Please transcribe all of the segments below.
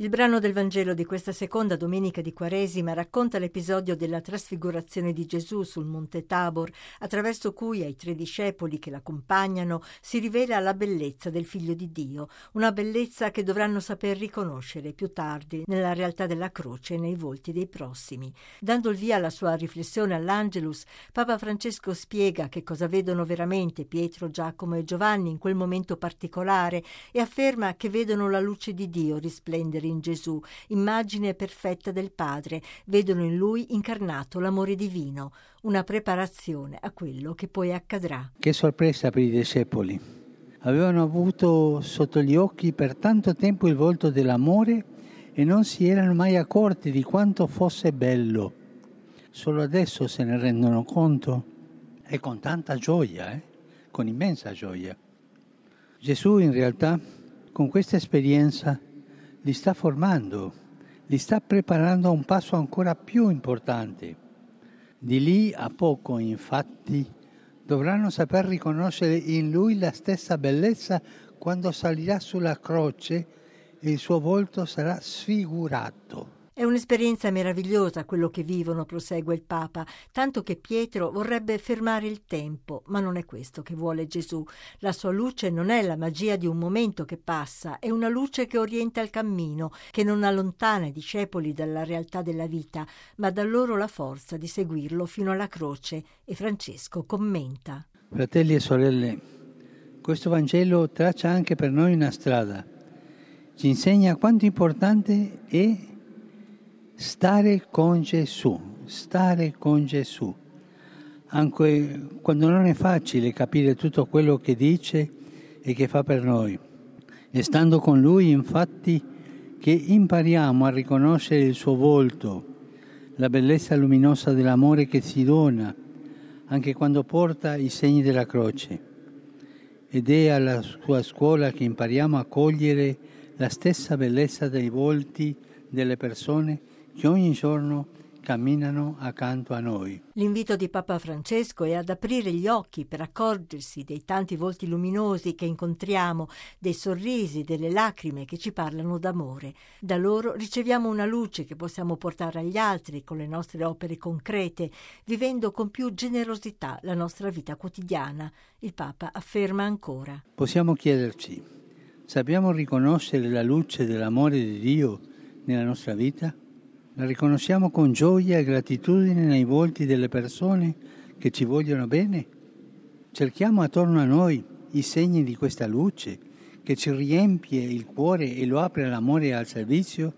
Il brano del Vangelo di questa seconda domenica di Quaresima racconta l'episodio della trasfigurazione di Gesù sul Monte Tabor, attraverso cui ai tre discepoli che l'accompagnano si rivela la bellezza del Figlio di Dio, una bellezza che dovranno saper riconoscere più tardi nella realtà della croce e nei volti dei prossimi. Dando il via alla sua riflessione all'Angelus, Papa Francesco spiega che cosa vedono veramente Pietro, Giacomo e Giovanni in quel momento particolare e afferma che vedono la luce di Dio risplendere in Gesù, immagine perfetta del Padre, vedono in lui incarnato l'amore divino, una preparazione a quello che poi accadrà. Che sorpresa per i discepoli. Avevano avuto sotto gli occhi per tanto tempo il volto dell'amore e non si erano mai accorti di quanto fosse bello. Solo adesso se ne rendono conto e con tanta gioia, eh? con immensa gioia. Gesù in realtà con questa esperienza li sta formando, li sta preparando a un passo ancora più importante. Di lì a poco, infatti, dovranno saper riconoscere in lui la stessa bellezza quando salirà sulla croce e il suo volto sarà sfigurato. È un'esperienza meravigliosa quello che vivono, prosegue il Papa, tanto che Pietro vorrebbe fermare il tempo, ma non è questo che vuole Gesù. La sua luce non è la magia di un momento che passa, è una luce che orienta il cammino, che non allontana i discepoli dalla realtà della vita, ma dà loro la forza di seguirlo fino alla croce. E Francesco commenta. Fratelli e sorelle, questo Vangelo traccia anche per noi una strada. Ci insegna quanto importante è stare con Gesù, stare con Gesù. Anche quando non è facile capire tutto quello che dice e che fa per noi. E stando con Lui, infatti, che impariamo a riconoscere il suo volto, la bellezza luminosa dell'amore che si dona, anche quando porta i segni della croce. Ed è alla sua scuola che impariamo a cogliere la stessa bellezza dei volti delle persone che ogni giorno camminano accanto a noi. L'invito di Papa Francesco è ad aprire gli occhi per accorgersi dei tanti volti luminosi che incontriamo, dei sorrisi, delle lacrime che ci parlano d'amore. Da loro riceviamo una luce che possiamo portare agli altri con le nostre opere concrete, vivendo con più generosità la nostra vita quotidiana. Il Papa afferma ancora. Possiamo chiederci, sappiamo riconoscere la luce dell'amore di Dio nella nostra vita? La riconosciamo con gioia e gratitudine nei volti delle persone che ci vogliono bene? Cerchiamo attorno a noi i segni di questa luce che ci riempie il cuore e lo apre all'amore e al servizio?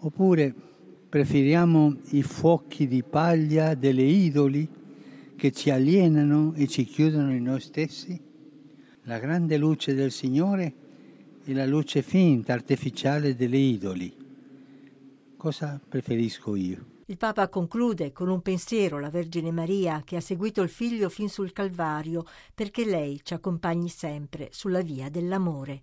Oppure preferiamo i fuochi di paglia delle idoli che ci alienano e ci chiudono in noi stessi? La grande luce del Signore è la luce finta, artificiale delle idoli Cosa preferisco io? Il Papa conclude con un pensiero alla Vergine Maria che ha seguito il figlio fin sul Calvario perché lei ci accompagni sempre sulla via dell'amore.